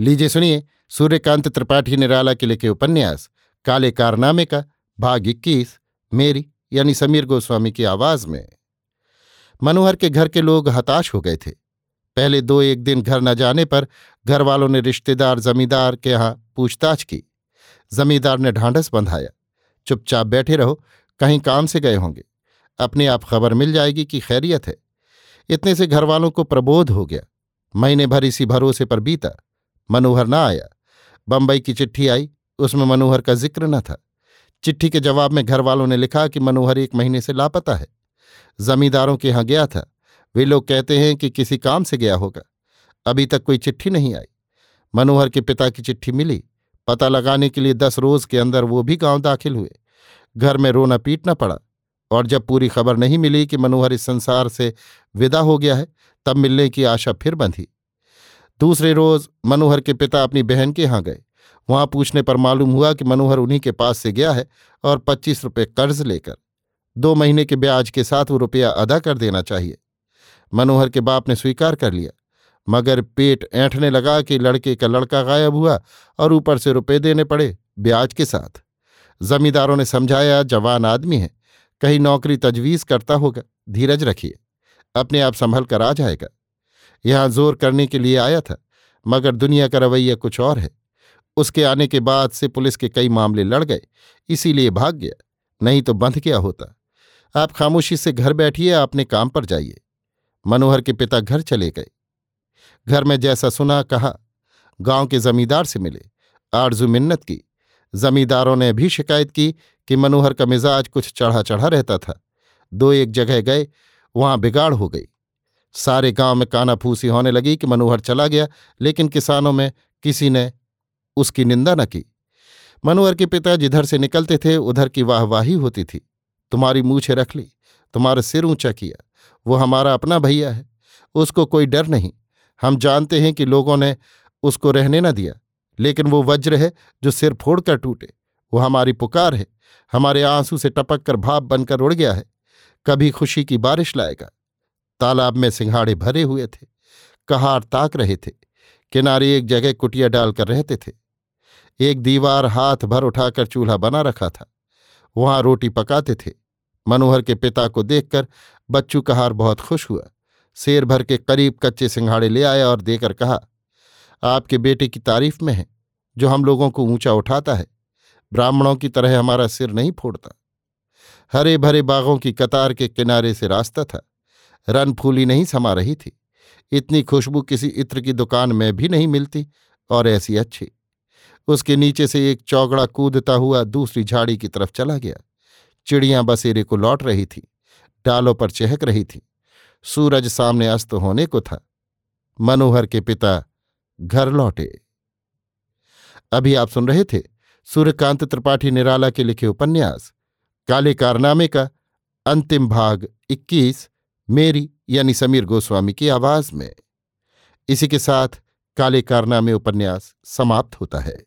लीजिए सुनिए, सूर्यकांत त्रिपाठी निराला के लिखे उपन्यास, काले कारनामे का भाग इक्कीस, मेरी यानी समीर गोस्वामी की आवाज़ में। मनोहर के घर के लोग हताश हो गए थे। पहले दो एक दिन घर न जाने पर घर वालों ने रिश्तेदार, जमींदार के यहाँ पूछताछ की। जमींदार ने ढांढस बंधाया। चुपचाप बैठे रहो, कहीं काम से गए होंगे। अपने आप खबर मिल जाएगी कि खैरियत है। इतने से घर वालों को प्रबोध हो गया। महीने भर इसी भरोसे पर बीता। मनोहर न आया। बंबई की चिट्ठी आई, उसमें मनोहर का ज़िक्र न था। चिट्ठी के जवाब में घर वालों ने लिखा कि मनोहर एक महीने से लापता है। जमींदारों के यहाँ गया था। वे लोग कहते हैं कि किसी काम से गया होगा। अभी तक कोई चिट्ठी नहीं आई। मनोहर के पिता की चिट्ठी मिली। पता लगाने के लिए दस रोज के अंदर वो भी गाँव दाखिल हुए। घर में रोना पीटना पड़ा। और जब पूरी खबर नहीं मिली कि मनोहर इस संसार से विदा हो गया है, तब मिलने की आशा फिर बंधी। दूसरे रोज मनोहर के पिता अपनी बहन के यहाँ गए। वहाँ पूछने पर मालूम हुआ कि मनोहर उन्हीं के पास से गया है और पच्चीस रुपये कर्ज लेकर, दो महीने के ब्याज के साथ वो रुपया अदा कर देना चाहिए। मनोहर के बाप ने स्वीकार कर लिया, मगर पेट ऐंठने लगा कि लड़के का लड़का गायब हुआ और ऊपर से रुपए देने पड़े ब्याज के साथ। जमींदारों ने समझाया, जवान आदमी है, कहीं नौकरी तजवीज करता होगा, धीरज रखिए, अपने आप संभल कर आ जाएगा। यहाँ ज़ोर करने के लिए आया था, मगर दुनिया का रवैया कुछ और है। उसके आने के बाद से पुलिस के कई मामले लड़ गए, इसीलिए भाग गया, नहीं तो बंध क्या होता। आप खामोशी से घर बैठिए, अपने काम पर जाइए। मनोहर के पिता घर चले गए। घर में जैसा सुना, कहा, गाँव के जमींदार से मिले, आरज़ू मिन्नत की। जमींदारों ने भी शिकायत की कि मनोहर का मिजाज कुछ चढ़ा चढ़ा रहता था। दो एक जगह गए, वहाँ बिगाड़ हो गई। सारे गाँव में कानाफूसी होने लगी कि मनोहर चला गया, लेकिन किसानों में किसी ने उसकी निंदा न की। मनोहर के पिता जिधर से निकलते थे, उधर की वाहवाही होती थी। तुम्हारी मूछे रख ली, तुम्हारा सिर ऊँचा किया, वो हमारा अपना भैया है, उसको कोई डर नहीं। हम जानते हैं कि लोगों ने उसको रहने न दिया, लेकिन वो वज्र है जो सिर फोड़कर टूटे, वो हमारी पुकार है, हमारे आँसू से टपक कर भाप बनकर उड़ गया है। कभी खुशी की बारिश लाएगा। तालाब में सिंघाड़े भरे हुए थे। कहार ताक रहे थे। किनारे एक जगह कुटिया डालकर रहते थे। एक दीवार हाथ भर उठाकर चूल्हा बना रखा था। वहाँ रोटी पकाते थे। मनोहर के पिता को देखकर बच्चू कहार बहुत खुश हुआ। शेर भर के करीब कच्चे सिंघाड़े ले आया और देकर कहा, आपके बेटे की तारीफ़ में है, जो हम लोगों को ऊँचा उठाता है। ब्राह्मणों की तरह हमारा सिर नहीं फोड़ता। हरे भरे बागों की कतार के किनारे से रास्ता था। रन फूली नहीं समा रही थी। इतनी खुशबू किसी इत्र की दुकान में भी नहीं मिलती, और ऐसी अच्छी। उसके नीचे से एक चौगड़ा कूदता हुआ दूसरी झाड़ी की तरफ़ चला गया। चिड़ियाँ बसेरे को लौट रही थी, डालों पर चहक रही थी। सूरज सामने अस्त होने को था। मनोहर के पिता, घर लौटे। अभी आप सुन रहे थे सूर्यकांत त्रिपाठी निराला के लिखे उपन्यास, काले कारनामे का अंतिम भाग इक्कीस। मेरी यानी समीर गोस्वामी की आवाज़ में। इसी के साथ काले कारनामे उपन्यास समाप्त होता है।